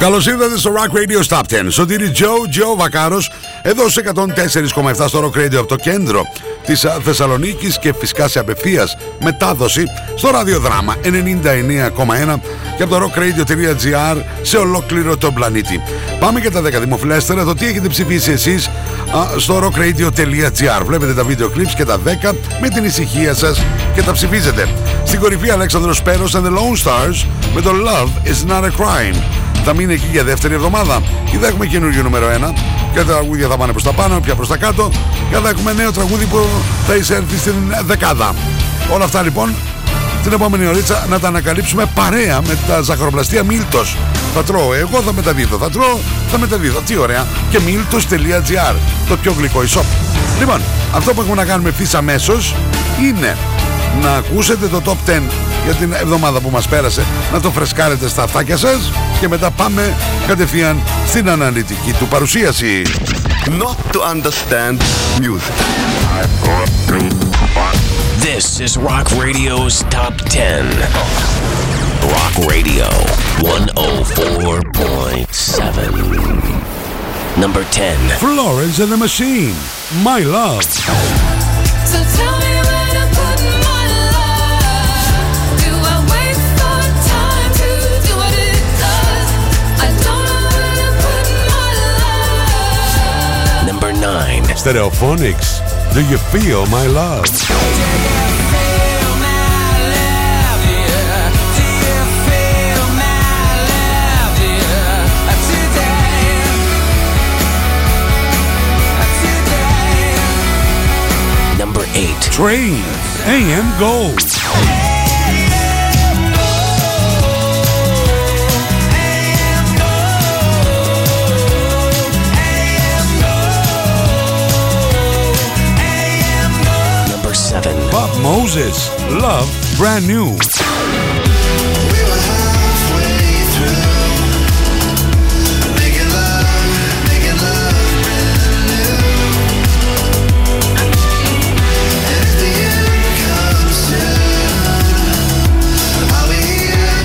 Καλώς ήρθατε στο Rock Radio Stop 10. Σωτήρι Τζο, Τζο Βακάρος, εδώ σε 104,7 στο Rock Radio από το κέντρο της Θεσσαλονίκης και φυσικά σε απευθείας μετάδοση στο ραδιοδράμα 99,1 και από το rockradio.gr σε ολόκληρο τον πλανήτη. Πάμε για τα 10 δημοφιλέστερα, το τι έχετε ψηφίσει εσείς στο rockradio.gr. Βλέπετε τα βίντεο clips και τα 10 με την ησυχία σας και τα ψηφίζετε. Στην κορυφή Αλέξανδρος Πέρος and the Lone Stars με το Love is not a crime θα μείνει εκεί για δεύτερη εβδομάδα ή θα έχουμε καινούργιο νούμερο 1 και τα τραγούδια θα πάνε προς τα πάνω, πια προς τα κάτω και θα έχουμε νέο τραγούδι που θα εισέλθει στην δεκάδα. Όλα αυτά λοιπόν την επόμενη ωρίτσα να τα ανακαλύψουμε παρέα με τα ζαχαροπλαστεία Μίλτος. Θα τρώω εγώ, θα μεταδίδω, θα τρώω, θα μεταδίδω. Τι ωραία. Και Miltos.gr, το πιο γλυκό e-shop. Λοιπόν, αυτό που έχουμε να κάνουμε ευθύς αμέσως είναι να ακούσετε το Top 10 για την εβδομάδα που μας πέρασε να το φρεσκάρετε στα αυτάκια σας και μετά πάμε κατευθείαν στην αναλυτική του παρουσίαση. Not to understand music. This is Rock Radio's Top 10 Rock Radio. 104.7 Number 10 Florence and the Machine. My Love. So Stereophonics Do you feel my love? Number 8 Train AM Gold Moses. Love Brand New.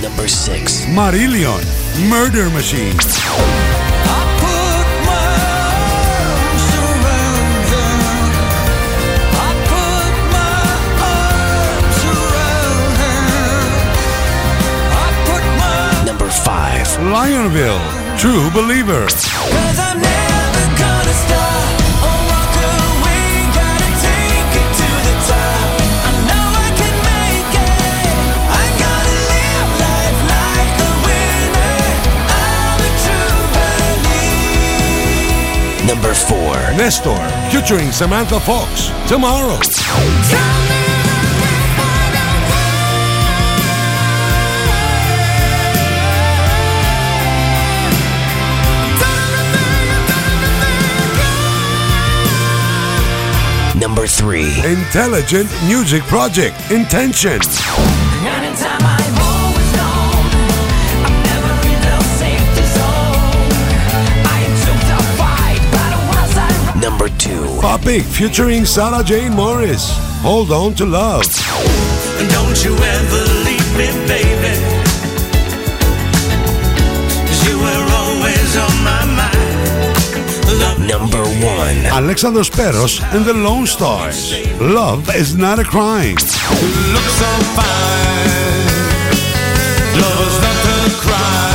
Number 6 Marillion Murder Machine Lionville True Believer. Number 4 Nestor featuring Samantha Fox. Tomorrow Number three. Intelligent Music Project. Intention. Number two. Papik featuring Sarah Jane Morris. Hold on to love. Don't you ever leave me, baby. Number 1 Alexandros Peros and the Lone Stars Love is not a crime look so fine. Love's not a crime.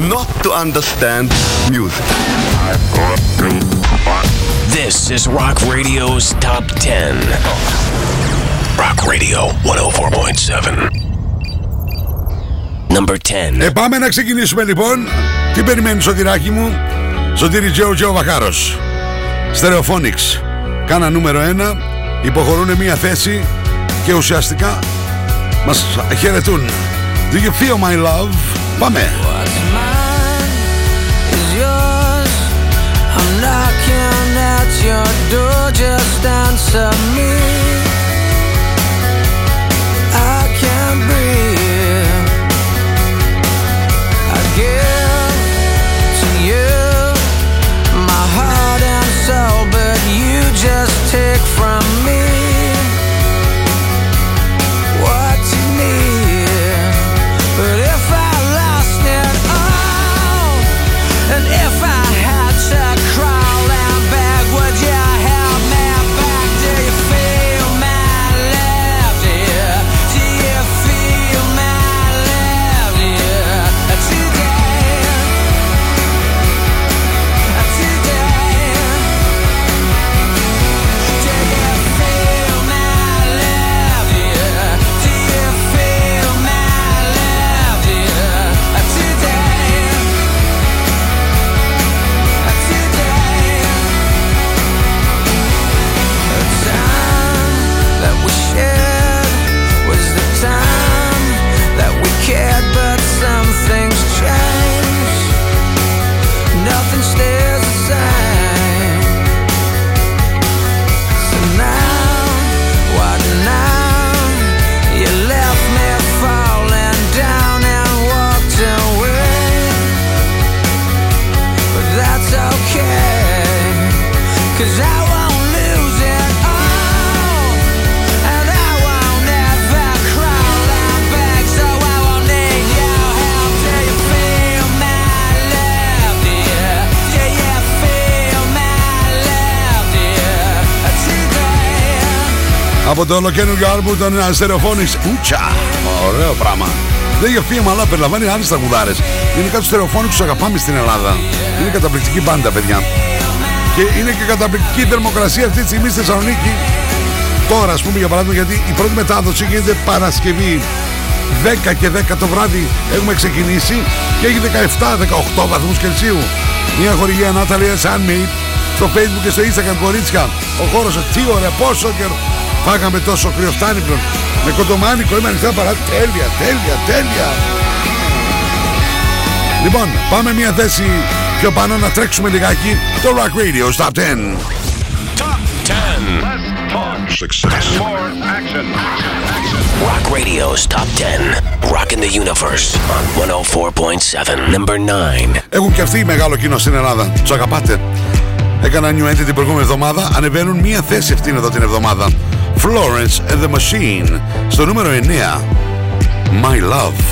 Not to understand music. This is Rock Radio's Top 10. Rock Radio 104.7. Number 10. Ε, πάμε να ξεκινήσουμε λοιπόν. Τι περιμένεις σωτηράκι μου; Σωτήρι Τζο Τζο Βαχάρος. Stereophonics. Κάνα νούμερο 1. Υποχωρούν μία θέση και ουσιαστικά μας χαιρετούν. Do you feel my love? Πάμε. I'm knocking at your door, just answer me. I can't breathe. I give to you my heart and soul, but you just take from me Από το ολοκαίνουργιο άλμπου των uh, Stereophonics. Ούτσα! Ωραίο πράγμα. Δεν για φύγμα, αλλά περιλαμβάνει άλλες τραγουδάρες. Γενικά τους Stereophonics τους αγαπάμε στην Ελλάδα. Είναι καταπληκτική μπάντα, παιδιά. Και είναι και καταπληκτική η θερμοκρασία αυτή τη στιγμή στη Θεσσαλονίκη. Τώρα, ας πούμε, για παράδειγμα, γιατί η πρώτη μετάδοση γίνεται Παρασκευή 10 και 10 το βράδυ έχουμε ξεκινήσει και έχει 17-18 βαθμούς Κελσίου. Μια χορηγία Natalia Sunmade στο facebook και στο instagram κορίτσια. Ο χώρος, τι ωραία, πόσο καιρό. Φάγαμε τόσο κρύο, φτάνει πλέον. Με κοντομάνικο, είμαι ανοιχτά παρά. Τέλεια, τέλεια, τέλεια. Λοιπόν, πάμε μια θέση πιο πάνω να τρέξουμε λιγάκι το Rock Radio Stop 10. Top 10. Success. More action. Rock Radio's Top 10. Rock in the Universe on 104.7. Number 9. Έχουν και αυτοί μεγάλο κοινό στην Ελλάδα. Τους αγαπάτε. Έκανα new entry την προηγούμενη εβδομάδα. Ανεβαίνουν μία θέση αυτήν εδώ την εβδομάδα. Florence and the Machine. Στο νούμερο 9. My Love.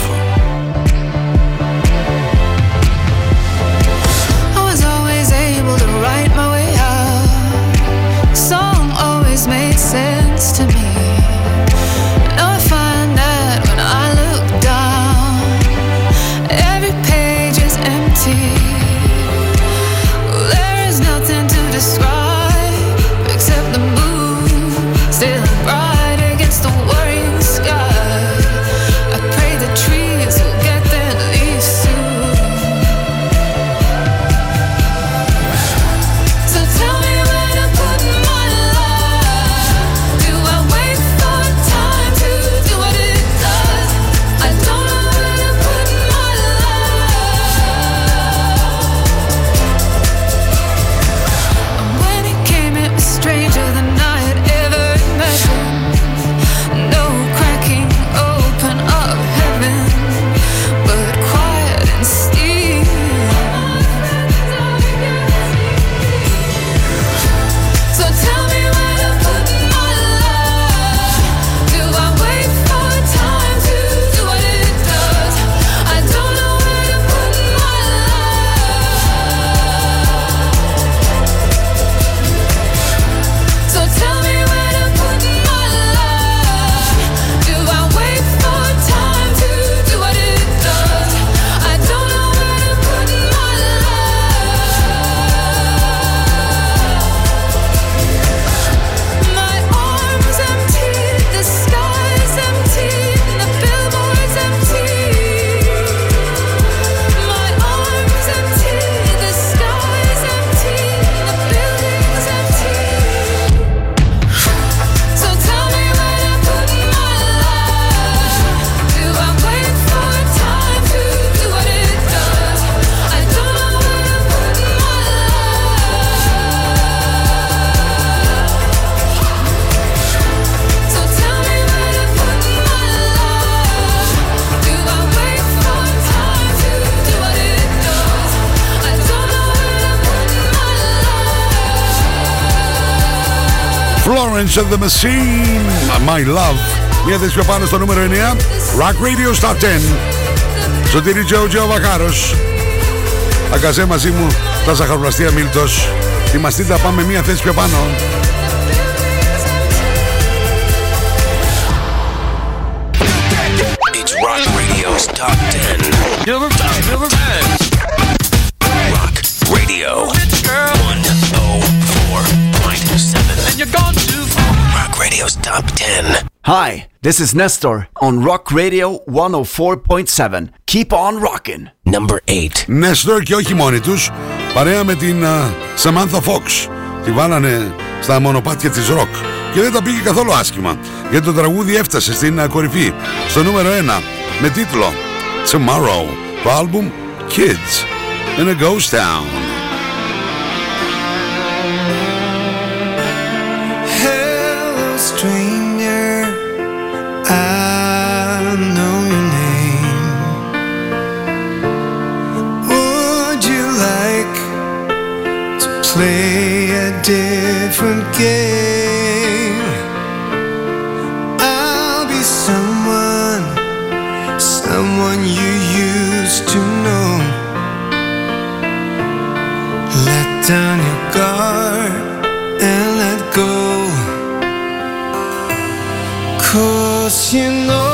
I was always able to write my way out. Song always made sense to me. Florence and the Machine. My Love. Μια θέση πιο πάνω στο νούμερο 9. Rock Radio Stop 10. Σωτήρι Τζο Τζο Βακάρος. Αγκαζέ μαζί μου τα ζαχαροπλαστεία Μίλτος. Θυμαστείτε να πάμε μια θέση πιο πάνω. It's Rock Radio's Top 10. Rock Radio 104.7. Rock Radio's Top 10. Hi, this is Nestor on Rock Radio 104.7. Keep on rocking. Number 8. Νέστορ και όχι μόνοι τους παρέα με την α, Samantha Fox τη βάλανε στα μονοπάτια της ροκ και δεν τα πήγε καθόλου άσχημα γιατί το τραγούδι έφτασε στην α, κορυφή στο νούμερο 1 με τίτλο Tomorrow το άλμπουμ Kids in a Ghost Town play a different game? I'll be someone, someone you used to know. Let down your guard and let go. Cause you know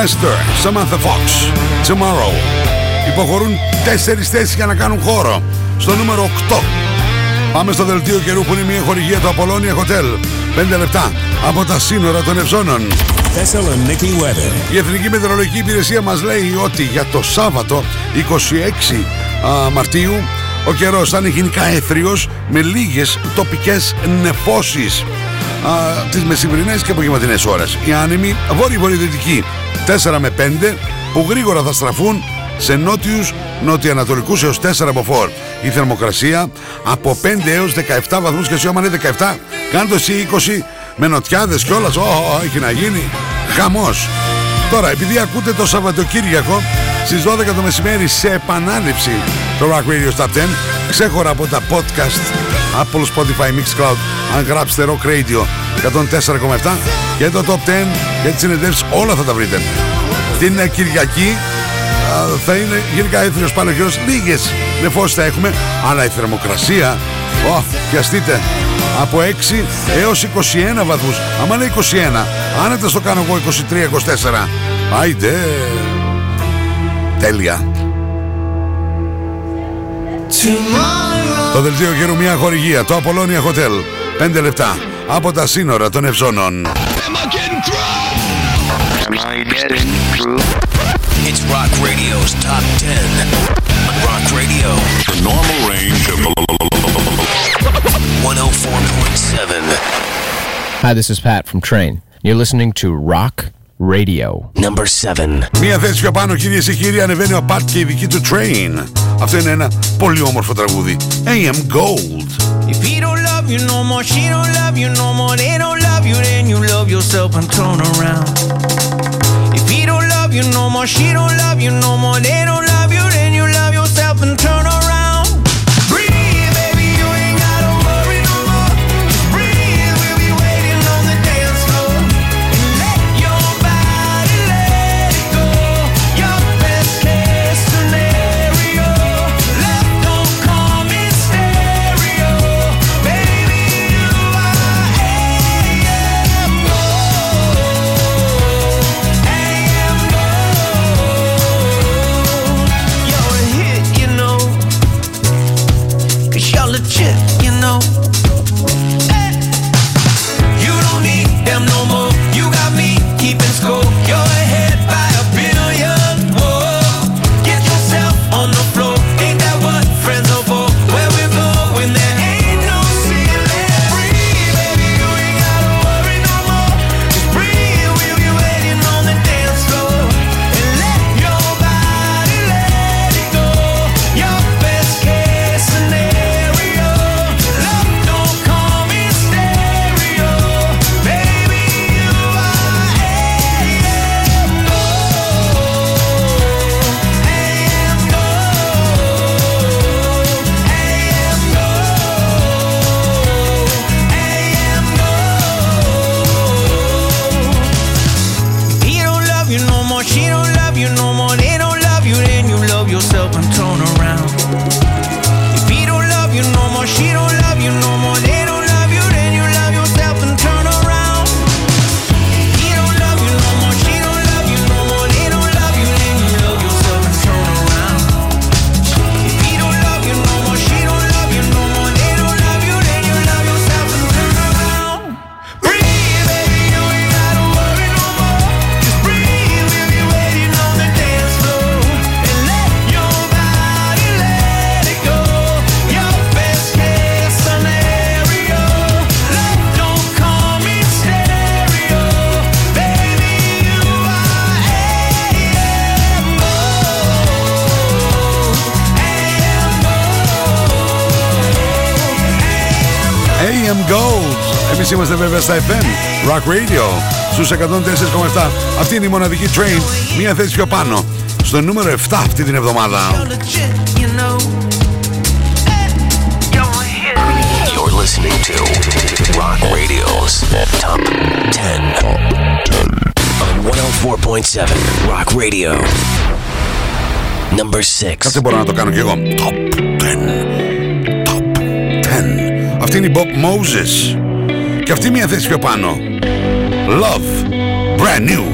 done. Nestor, Samantha Fox, Tomorrow. Υποχωρούν τέσσερις θέσεις για να κάνουν χώρο. Στο νούμερο 8. Πάμε στο δελτίο καιρού που είναι μια χορηγία του Απολώνια Hotel. 5 λεπτά από τα σύνορα των Ευζώνων. Thessaloniki weather. Η Εθνική Μετεωρολογική Υπηρεσία μας λέει ότι για το Σάββατο 26 α, Μαρτίου ο καιρός θα είναι γενικά έθριος με λίγες τοπικές νεφώσεις α, τις μεσημβρινές και απογευματινές ώρες. Οι άνεμοι βόρειο-βορειοδυτικοί 4 με 5 που γρήγορα θα στραφούν σε νότιους νοτιοανατολικούς έως 4 από 4. Η θερμοκρασία από 5 έως 17 βαθμούς και εσύ άμα είναι 17 κάντε εσύ 20 με νοτιάδες κιόλας. Ω, ω, έχει να γίνει χαμός. Τώρα, επειδή ακούτε το Σαββατοκύριακο στις 12 το μεσημέρι σε επανάληψη το Rock Radio Stop 10, ξέχωρα από τα podcast Apple, Spotify, Mixcloud, αν γράψετε Rock Radio 104,7 και το Top 10 και τις συνεντεύξεις όλα θα τα βρείτε. Την ε, Κυριακή α, θα είναι γενικά έθριος πάνω καιρός, λίγες νεφώσεις θα έχουμε, αλλά η θερμοκρασία, ω, πιαστείτε, από 6 έως 21 βαθμούς. Άμα είναι 21, άνετα στο κάνω εγώ 23-24. Άιντε. Τέλεια. Tomorrow Το δελτίο γύρω μια χορηγία, το Απολώνια Hotel. 5 λεπτά από τα σύνορα των Ευζώνων. It's Rock Radio's Top 10. Rock Radio. The normal range of 104.7. Hi, this is Pat from Train. You're listening to Rock Radio. Number 7. Μία θέση πιο πάνω κυρίες και κύριοι ανεβαίνει ο Πατ και η δική του Train. Αυτό είναι ένα πολύ όμορφο τραγούδι. AM Gold. If he don't love you no more, she don't love you no more, they don't love you, then you love yourself and turn around. If he don't love you no more, she don't love you no more, they don't love you, then you love yourself and turn around. Radio. Στους 104,7. Αυτή είναι η μοναδική train. Μία θέση πιο πάνω. Στο νούμερο 7 αυτή την εβδομάδα. legit, you know. You're listening to Rock Radio's Top 10. On 104.7 Rock Radio. Number 6. Κάτσε μπορώ να το κάνω κι εγώ. Top 10. Top 10. Αυτή είναι η Bob Moses. Και αυτή μία θέση πιο πάνω. Love. Brand new.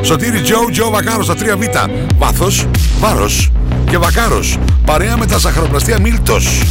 Σωτήρι Τζο, Τζο Βακάρος στα 3Β. Βάθος, βάρος και Βακάρος. Παρέα με τα σαχαροπλαστεία Μίλτος.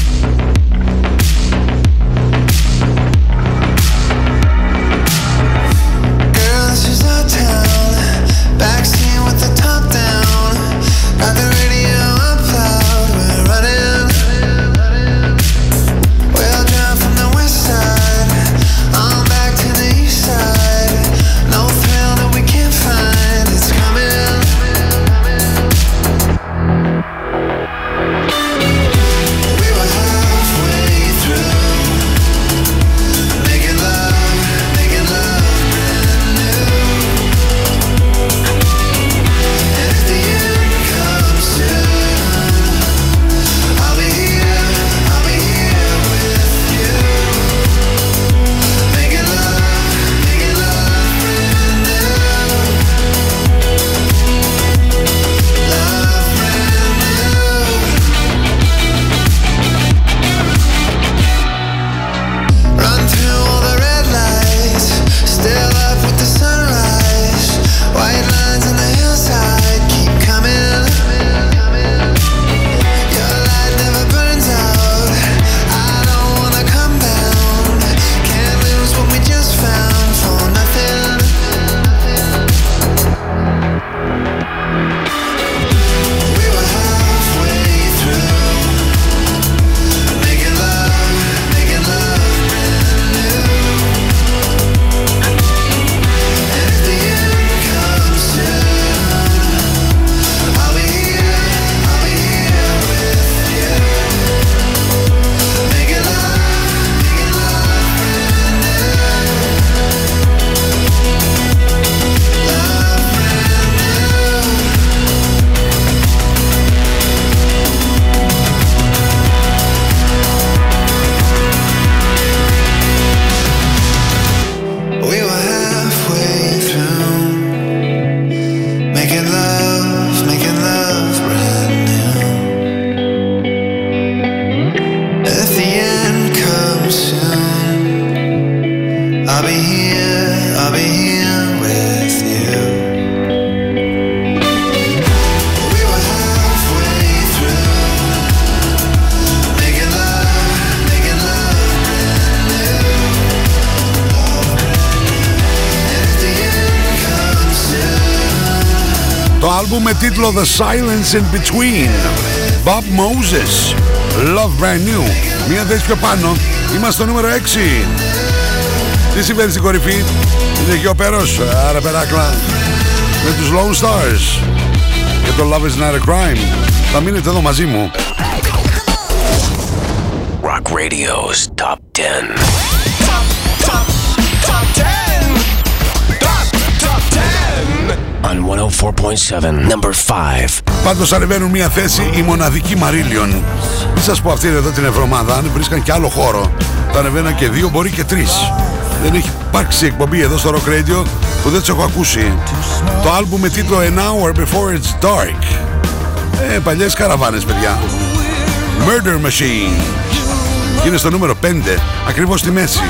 The Silence in Between. Bob Moses. Love Brand New. Μία θέση πιο πάνω. Είμαστε στο νούμερο 6. Τι συμβαίνει στην κορυφή; Είναι εκεί ο Πέρος. Άρα περάκλα. Με τους Lone Stars. Και το Love is not a crime. Θα μείνετε εδώ μαζί μου. Rock Radio's Top 10. On 104.7, number 5. Πάντως ανεβαίνουν μια θέση η μοναδική Μαρίλιον. Μην σας πω αυτή εδώ την εβδομάδα, αν βρίσκαν και άλλο χώρο, θα ανεβαίναν και δύο, μπορεί και τρεις. Δεν έχει υπάρξει εκπομπή εδώ στο Rock Radio που δεν τις έχω ακούσει. Το άλμπουμ με τίτλο An Hour Before It's Dark. Ε, παλιές καραβάνες, παιδιά. Murder Machine. Είναι στο νούμερο 5, ακριβώς στη μέση.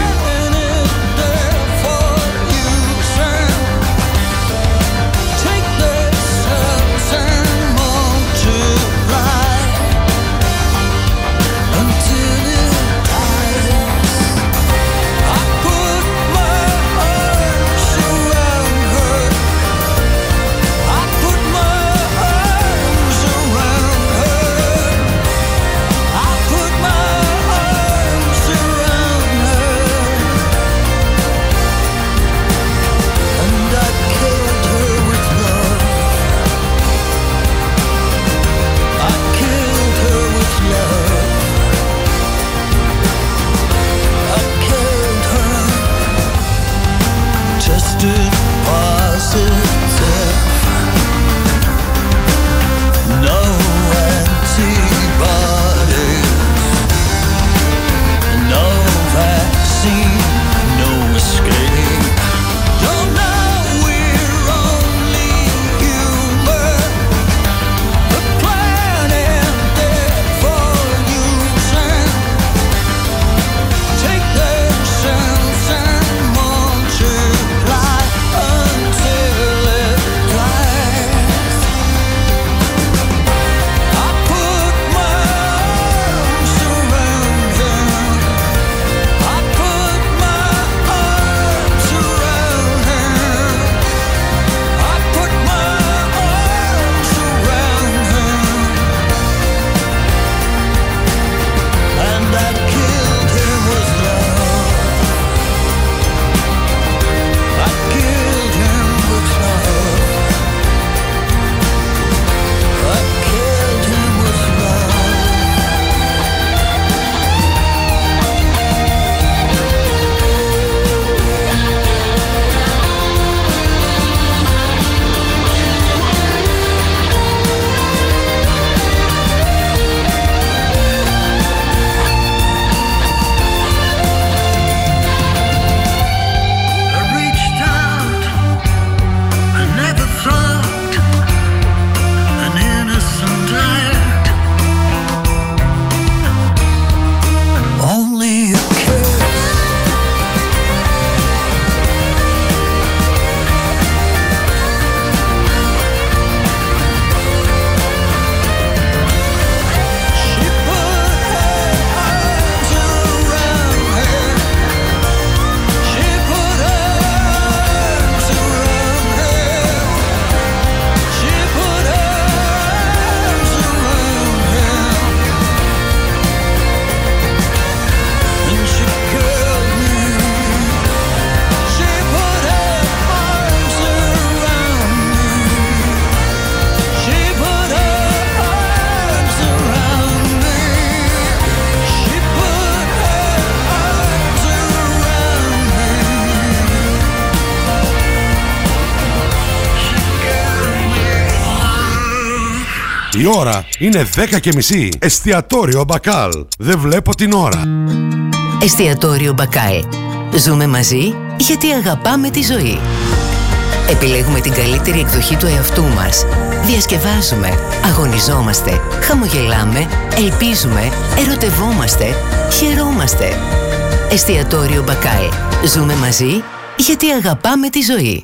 Η ώρα είναι 10 και μισή. Εστιατόριο Μπακάλ. Δεν βλέπω την ώρα. Εστιατόριο Μπακάλ. Ζούμε μαζί γιατί αγαπάμε τη ζωή. Επιλέγουμε την καλύτερη εκδοχή του εαυτού μας. Διασκεδάζουμε, αγωνιζόμαστε, χαμογελάμε, ελπίζουμε, ερωτευόμαστε, χαιρόμαστε. Εστιατόριο Μπακάλ. Ζούμε μαζί γιατί αγαπάμε τη ζωή.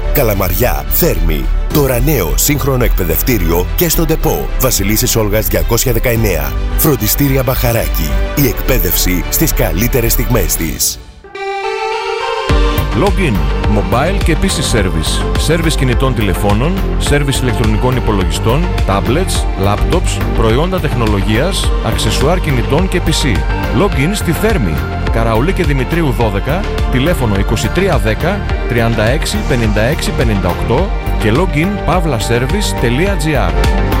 Καλαμαριά, Θέρμη. Τώρα νέο σύγχρονο εκπαιδευτήριο και στον ΤΕΠΟ. Βασιλίσσης Όλγας 219. Φροντιστήρια Μπαχαράκι. Η εκπαίδευση στις καλύτερες στιγμές της. Login, mobile και PC service. Service κινητών τηλεφώνων, service ηλεκτρονικών υπολογιστών, tablets, laptops, προϊόντα τεχνολογίας, αξεσουάρ κινητών και PC. Login στη Θέρμη. Καραουλή και Δημητρίου 12, τηλέφωνο 2310 36 56 58 και login pavlaservice.gr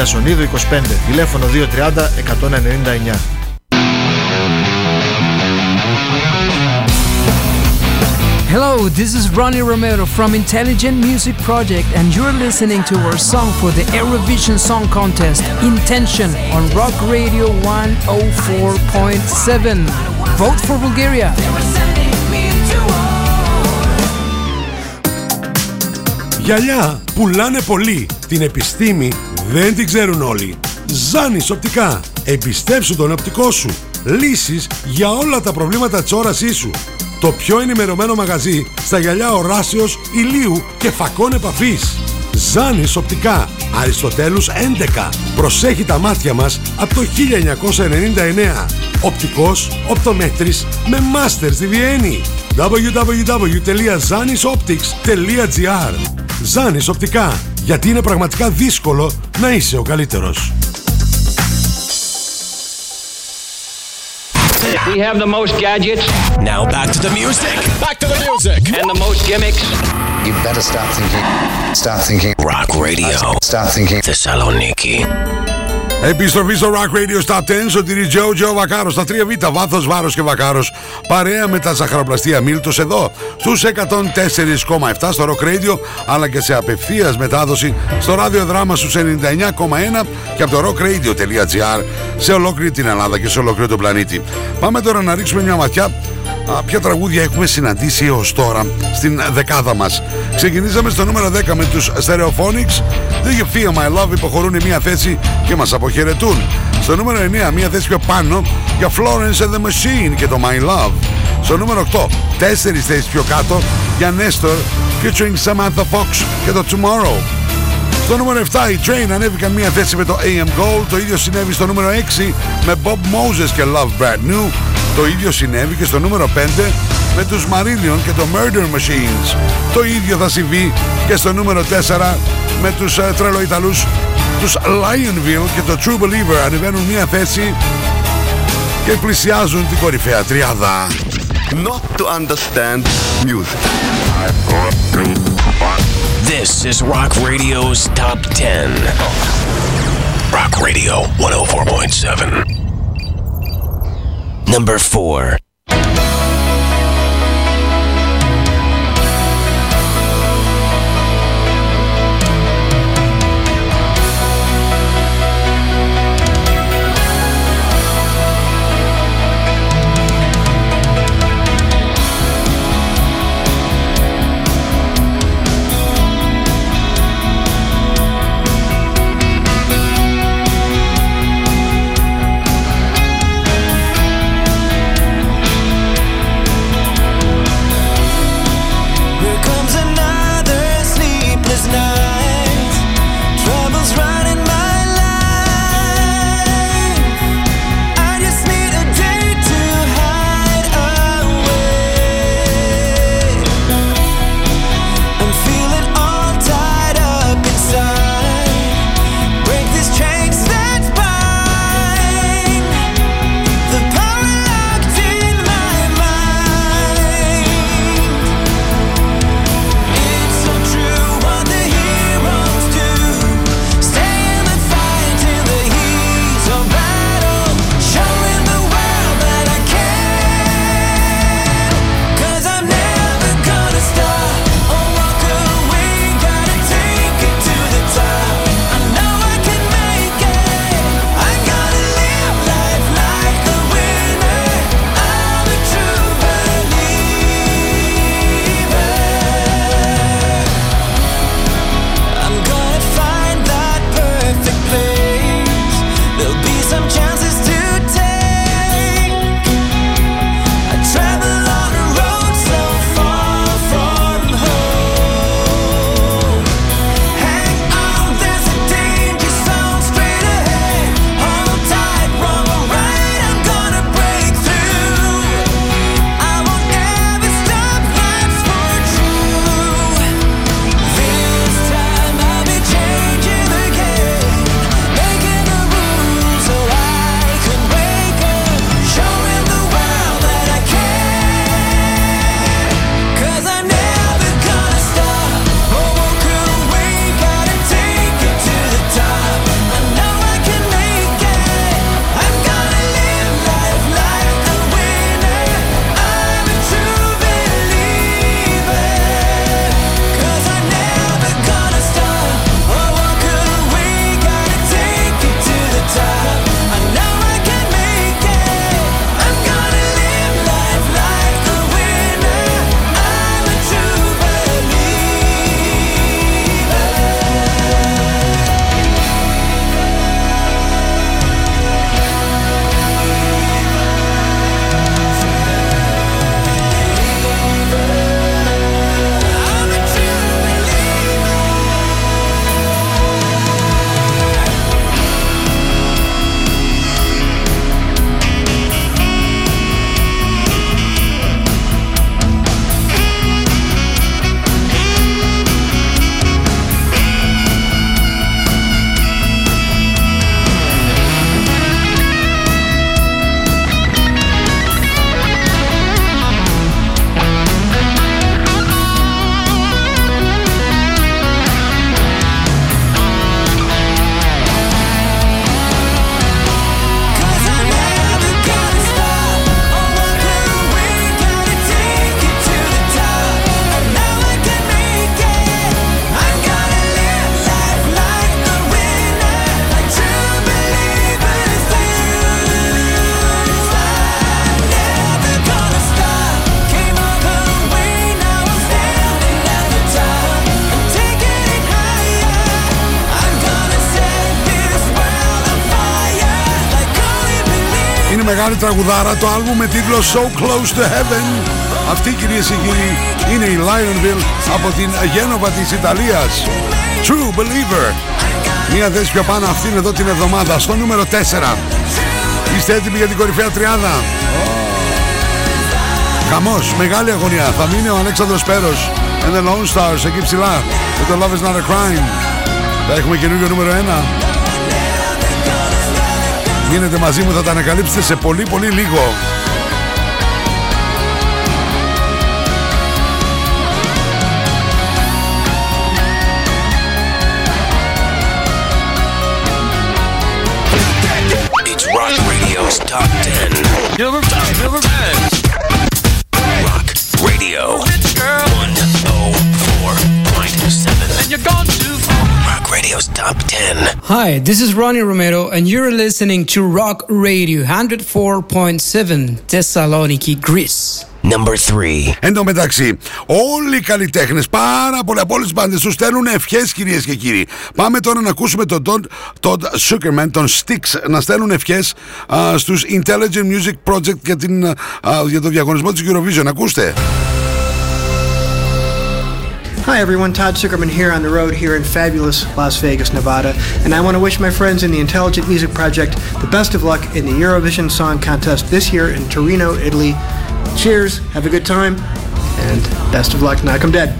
Ιασονίδου 25, τηλέφωνο 230 199. Hello, this is Ronnie Romero from Intelligent Music Project, and you're listening to our song for the Eurovision Song Contest, Intention, on Rock Radio 104.7. Vote for Bulgaria. Γυαλιά πουλάνε πολύ. Την επιστήμη δεν την ξέρουν όλοι. Ζάνης οπτικά. Εμπιστέψου τον οπτικό σου. Λύσεις για όλα τα προβλήματα της όρασής σου. Το πιο ενημερωμένο μαγαζί στα γυαλιά οράσεως, ηλίου και φακών επαφής. Ζάνης οπτικά. Αριστοτέλους 11. Προσέχει τα μάτια μας από το 1999. Οπτικός, οπτομέτρης με μάστερς στη Βιέννη. www.zanisoptics.gr Ζάνης οπτικά. Γιατί είναι πραγματικά δύσκολο να είσαι ο καλύτερος. We have the most gadgets. Now back to the music. Back to the music. And the most gimmicks. You better start thinking. Start thinking. Rock Radio. Start thinking. Θεσσαλονίκη. Επιστροφή στο Rock Radio Stop 10, σωτηρή Joe Joe Βακάρος στα 3Β, βάθος, βάρος και Βακάρος, παρέα με τα ζαχαροπλαστεία Μίλτος εδώ, στους 104,7 στο Rock Radio, αλλά και σε απευθείας μετάδοση στο ραδιοδράμα στους 99,1 και από το rockradio.gr σε ολόκληρη την Ελλάδα και σε ολόκληρο τον πλανήτη. Πάμε τώρα να ρίξουμε μια ματιά α, ποια τραγούδια έχουμε συναντήσει έως τώρα στην δεκάδα μας. Ξεκινήσαμε στο νούμερο 10 με τους Stereophonics. Do You Feel My Love υποχωρούν μια θέση και μας αποχαιρετούν. Στο νούμερο 9 μια θέση πιο πάνω για Florence and the Machine και το My Love. Στο νούμερο 8 τέσσερις θέσεις πιο κάτω για Nestor featuring Samantha Fox και το Tomorrow. Στο νούμερο 7 οι Train ανέβηκαν μια θέση με το AM Gold. Το ίδιο συνέβη στο νούμερο 6 με Bob Moses και Love Brand New. Το ίδιο συνέβη και στο νούμερο 5 με τους Marillion και το Murder Machines. Το ίδιο θα συμβεί και στο νούμερο 4 με τους uh, τρελοϊταλούς τους Lionville και το True Believer ανεβαίνουν μια θέση και πλησιάζουν την κορυφαία τριάδα. Not to understand music. This is Rock Radio's Top 10. Rock Radio 104.7. Number 4. Μεγάλη τραγουδάρα το άλμπουμ με τίτλο So Close to Heaven. Αυτή κυρίες και κύριοι είναι η Lionville από την Γένοβα της Ιταλίας. True Believer. Μία θέση πιο πάνω αυτήν εδώ την εβδομάδα στο νούμερο 4. Είστε έτοιμοι για την κορυφαία τριάδα; Χαμός, μεγάλη αγωνία. Θα μείνει ο Αλέξανδρος Πέρος and the Lone Stars εκεί ψηλά με το Love is not a crime. Θα έχουμε καινούργιο νούμερο 1. Μείνετε μαζί μου, θα τα ανακαλύψετε σε πολύ πολύ λίγο. It's Rock Radio's Top 10. Number 10. Number 10. Top 10. Hi, this is Ronnie Romero, and you're listening to Rock Radio 104.7 Thessaloniki, Greece. Number 3. Εν τω μεταξύ, όλοι οι καλλιτέχνες, πάρα πολλοί από όλες τις μπάντες τους στέλνουν ευχές, κυρίες και κύριοι. Πάμε τώρα να ακούσουμε τον Todd, Todd Sugarman, τον Sticks, να στέλνουν ευχές στους Intelligent Music Project για, την, α, για το διαγωνισμό της Eurovision. Ακούστε. Hi everyone, Todd Zuckerman here on the road here in fabulous Las Vegas, Nevada, and I want to wish my friends in the Intelligent Music Project the best of luck in the Eurovision Song Contest this year in Torino, Italy. Cheers, have a good time, and best of luck, knock 'em dead.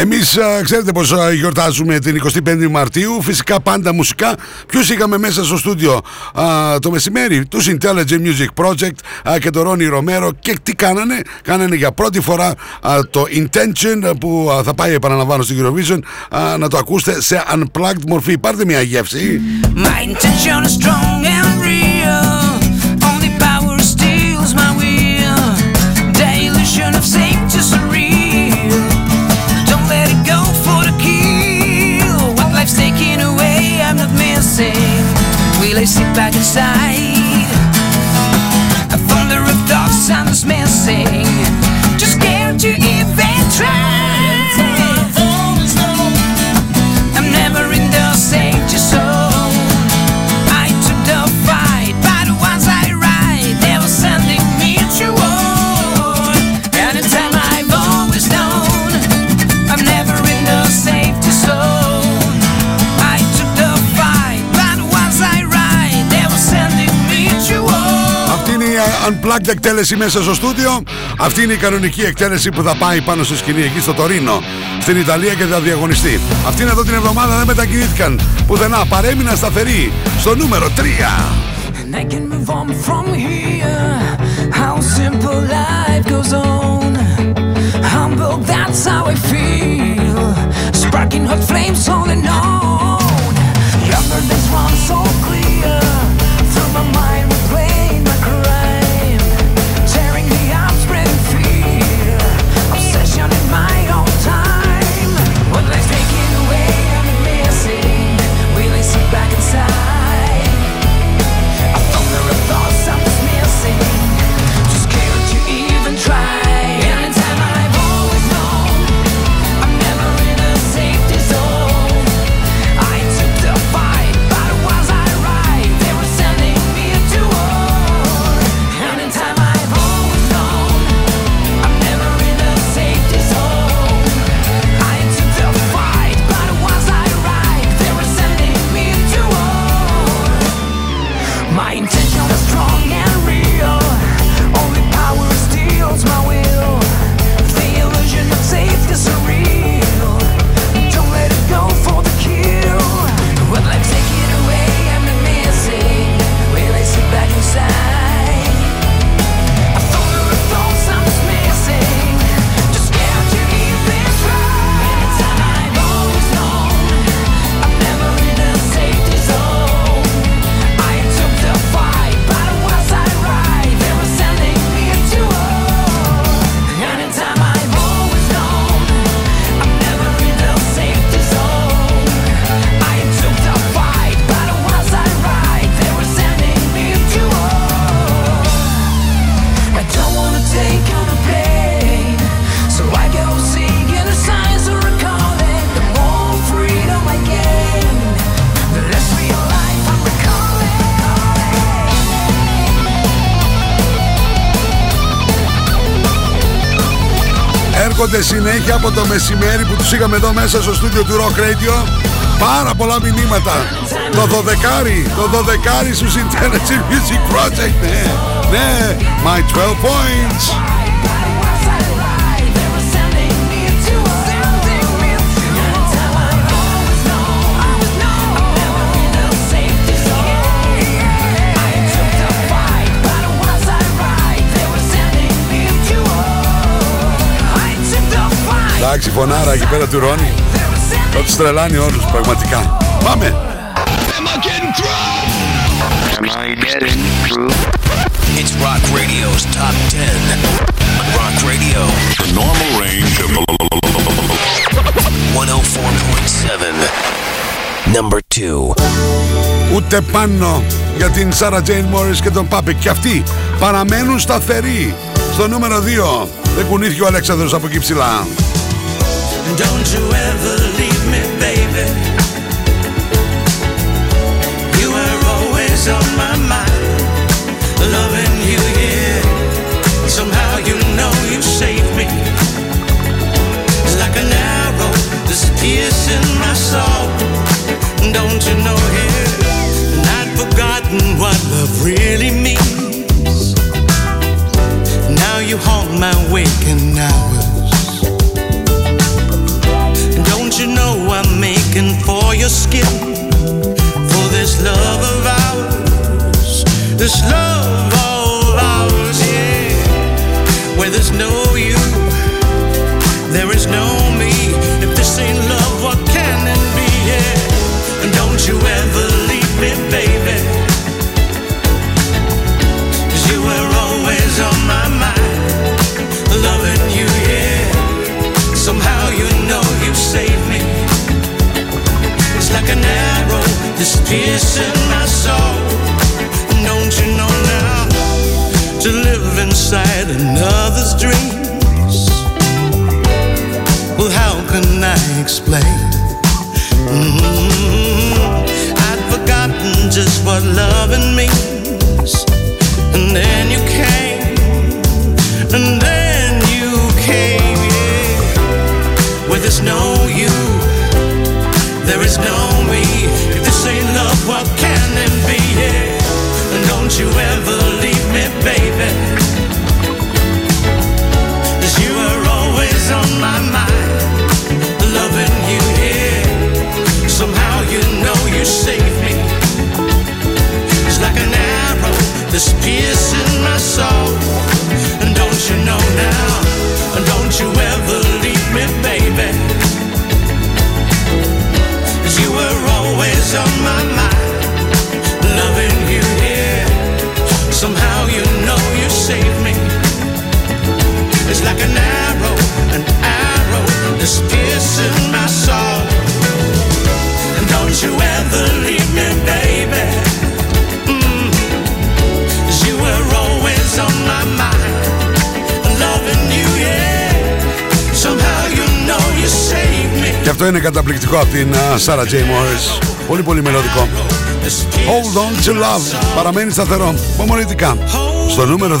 Εμείς α, ξέρετε πως α, γιορτάζουμε την 25η Μαρτίου. Φυσικά πάντα μουσικά. Ποιους είχαμε μέσα στο στούντιο α, το μεσημέρι; Τους Intelligent Music Project α, και το Ronnie Romero Και τι κάνανε; Κάνανε για πρώτη φορά α, το Intention Που α, θα πάει επαναλαμβάνω στην Eurovision α, Να το ακούσετε σε unplugged μορφή. Πάρτε μια γεύση. My intention is strong and They sit back inside. A the of dogs sounds missing. Unplugged εκτέλεση μέσα στο στούντιο Αυτή είναι η κανονική εκτέλεση που θα πάει πάνω στο σκηνή εκεί στο Τωρίνο Στην Ιταλία και θα διαγωνιστεί Αυτή είναι εδώ την εβδομάδα δεν μετακινήθηκαν Πουθενά παρέμειναν σταθεροί Στο νούμερο 3 And I can move on from here. How simple life goes on. Humble, that's how I feel. Έρχονται συνέχεια από το μεσημέρι που τους είχαμε εδώ μέσα στο στούντιο του Rock Radio. Πάρα πολλά μηνύματα. Το δωδεκάρι, το δωδεκάρι στους Intelligent Music Project. Ναι, ναι, my 12 points. Εντάξει, φωνάρα εκεί πέρα του Ρόνι. Θα τους τρελάνει όλους πραγματικά. Πάμε! It's Rock Radio's Top 10. Rock Radio. The normal range of 104.7. Number 2. Ούτε πάνω για την Σάρα Τζέιν Μόρις και τον Πάπεκ. Και αυτοί παραμένουν σταθεροί. Στο νούμερο 2 δεν κουνήθηκε ο Αλέξανδρος από εκεί ψηλά. Don't you ever leave me, baby. You were always on my mind, loving you. Somehow you know you saved me. It's like an arrow piercing my soul. Don't you know, I'd forgotten what love really means. Now you haunt my waking hours. you. Αυτό είναι καταπληκτικό από την Σάρα Τζέι Μόρις. Πολύ πολύ μελωδικό. Hold on to love. Παραμένει σταθερό. Πομονητικά. Στο νούμερο 2.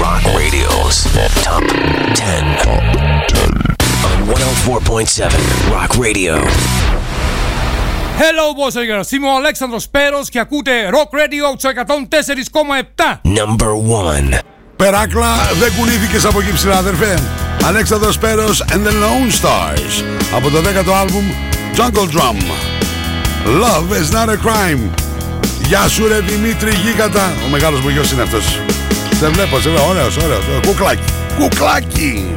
Rock Radio's Top 10. On 104.7 Rock Radio. Hello boys and girls, είμαι ο Αλέξανδρος Πέρος και ακούτε Rock Radio στο 104,7. Number 1. Περάκλα, δεν κουνήθηκες από εκεί ψηλά, αδερφέ. Αλέξανδρος Πέρος and the Lone Stars. Από το 10ο άλμπουμ Jungle Drum. Love is not a crime. Γεια σου ρε Δημήτρη Γίγατα. Ο μεγάλος μου γιος είναι αυτός. Σε βλέπω, σε βλέπω. Ωραίος, ωραίος. Κουκλάκι. Κουκλάκι.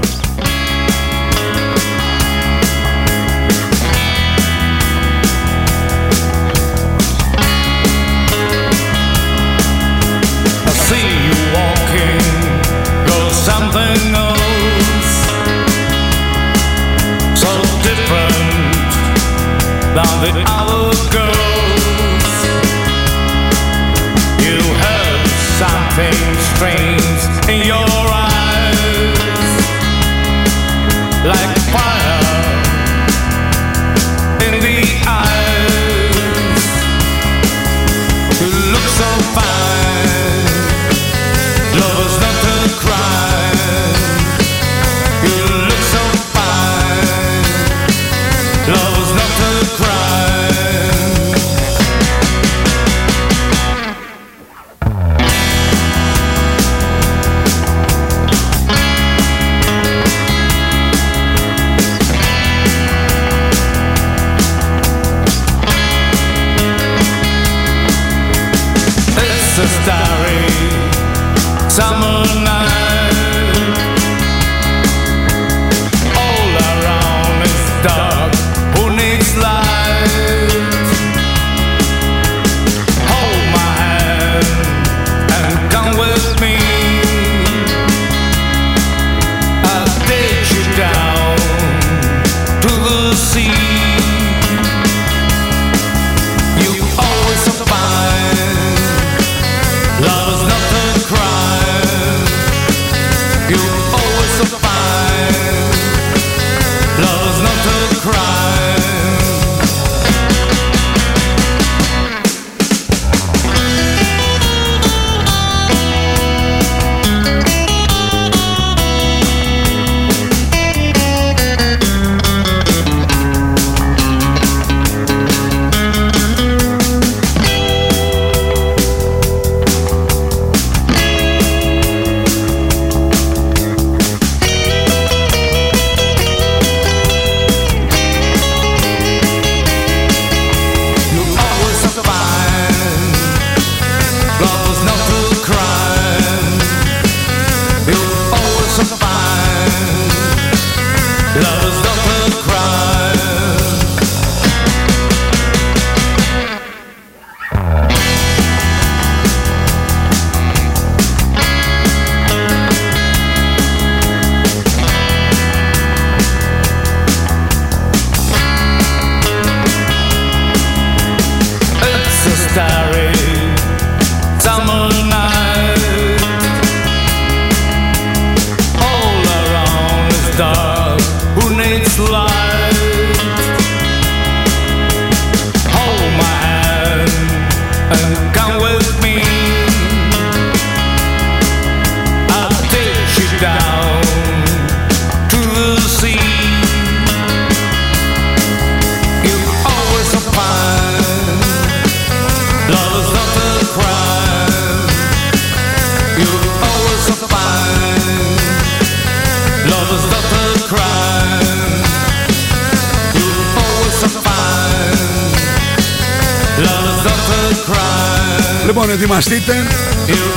Λοιπόν, ετοιμαστείτε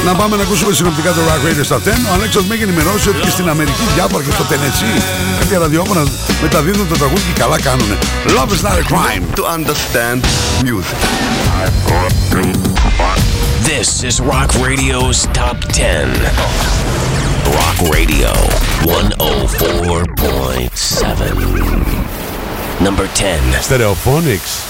να πάμε να ακούσουμε συνοπτικά το Rock Radio στα 10. Ο Αλέξανδρος με έχει ενημερώσει ότι και στην Αμερική διάφορα και στο Τενεσί κάποια ραδιόφωνα μεταδίδουν το τραγούδι και καλά κάνουνε. Love is not a crime. To understand music. This is Rock Radio's Top 10. Rock Radio 104.7. Number 10. Stereophonics.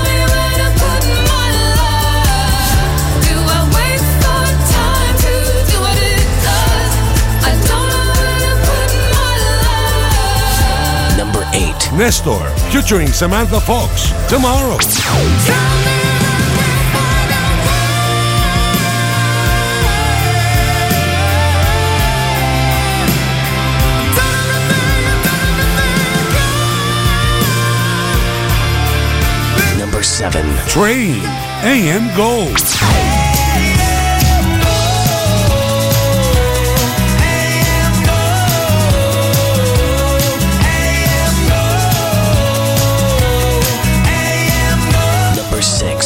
Nestor featuring Samantha Fox tomorrow. Number seven, Train AM Gold.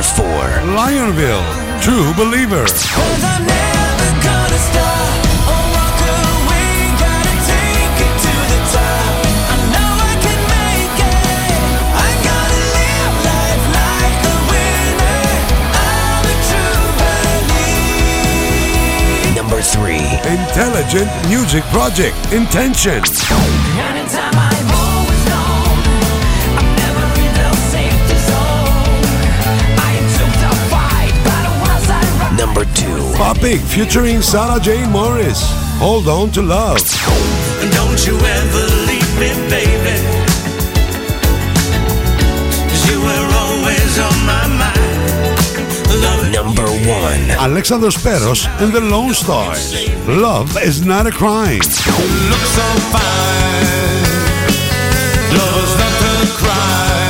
Number 4. Lionville, True Believer. Number 3. Intelligent Music Project, Intention. 2. Popik featuring Sarah Jane Morris. Hold on to love. Don't you ever leave me, baby. 'Cause you were always on my mind. Love Number 1. Alexander Peros and the Lone Stars. Love is not a crime. look so fine. Love's not a crime.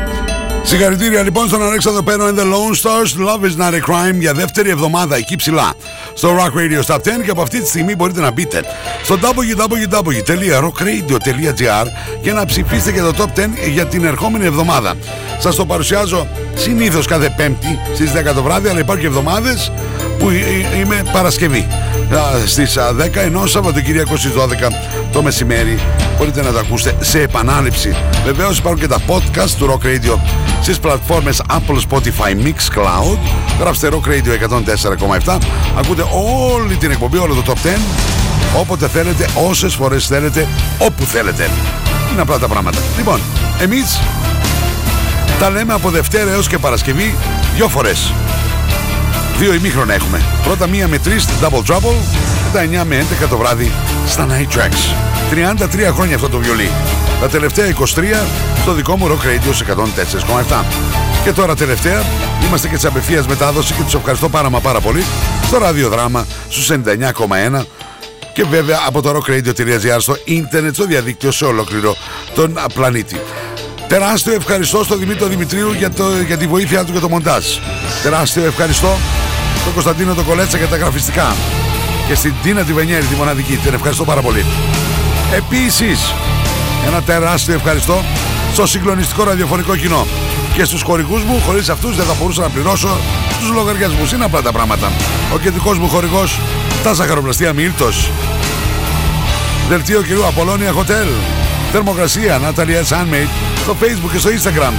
Συγχαρητήρια λοιπόν στον Αλέξανδρο Πέρο and the Lone Stars Love is not a crime για δεύτερη εβδομάδα εκεί ψηλά στο Rock Radio Stop 10 και από αυτή τη στιγμή μπορείτε να μπείτε στο www.rockradio.gr και να ψηφίσετε για το Top 10 για την ερχόμενη εβδομάδα. Σας το παρουσιάζω συνήθως κάθε Πέμπτη στις 10 το βράδυ αλλά υπάρχουν και εβδομάδες που ε, ε, είμαι Παρασκευή Α, στις α, 10 ενώ Σαββατοκύριακο στις 12 το μεσημέρι μπορείτε να τα ακούσετε σε επανάληψη. Βεβαίως υπάρχουν και τα podcast του Rock Radio στις πλατφόρμες Apple, Spotify, Mixcloud. Γράψτε Rock Radio 104,7. Ακούτε όλη την εκπομπή, όλο το Top 10 όποτε θέλετε, όσες φορές θέλετε, όπου θέλετε. Είναι απλά τα πράγματα. Λοιπόν, εμείς τα λέμε από Δευτέρα έως και Παρασκευή δυο φορές. Δύο ημίχρονα έχουμε. Πρώτα μία με τρεις στην Double Trouble, μετά 9 με 11 το βράδυ στα Night Tracks. 33 χρόνια αυτό το βιολί. Τα τελευταία 23 στο δικό μου Rock Radio σε 104,7. Και τώρα τελευταία είμαστε και της απευθείας μετάδοσης και τους ευχαριστώ πάρα μα πάρα πολύ στο ραδιοδράμα στους 99,1 και βέβαια από το rockradio.gr στο ίντερνετ, στο διαδίκτυο σε ολόκληρο τον α, πλανήτη. Τεράστιο ευχαριστώ στον Δημήτρη Δημητρίου για, το, για τη βοήθεια του και το μοντάζ. Τεράστιο ευχαριστώ στον Κωνσταντίνο τον Κολέτσα για τα γραφιστικά. Και στην Τίνα τη Βενιέρη, τη μοναδική. Την ευχαριστώ πάρα πολύ. Επίσης, ένα τεράστιο ευχαριστώ στο συγκλονιστικό ραδιοφωνικό κοινό. Και στους χορηγούς μου, χωρίς αυτούς δεν θα μπορούσα να πληρώσω τους λογαριασμούς. Είναι απλά τα πράγματα. Ο κεντρικός μου χορηγός, τα ζαχαροπλαστεία Μίλτος. Δελτίο κυρίου Απολώνια Hotel. Θερμοκρασία Natalia Sunmade στο facebook και στο instagram.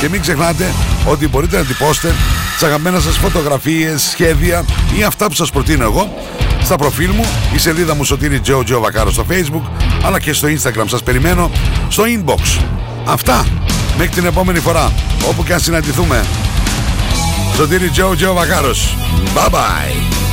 Και μην ξεχνάτε ότι μπορείτε να τυπώσετε τις αγαπημένες σας φωτογραφίες, σχέδια ή αυτά που σας προτείνω εγώ στα προφίλ μου, η σελίδα μου Σωτήρι Τζο Τζο Βακάρο στο facebook αλλά και στο instagram σας περιμένω στο inbox. Αυτά μέχρι την επόμενη φορά όπου και αν συναντηθούμε. Σωτήρι Τζο Τζο Βακάρος. Bye bye.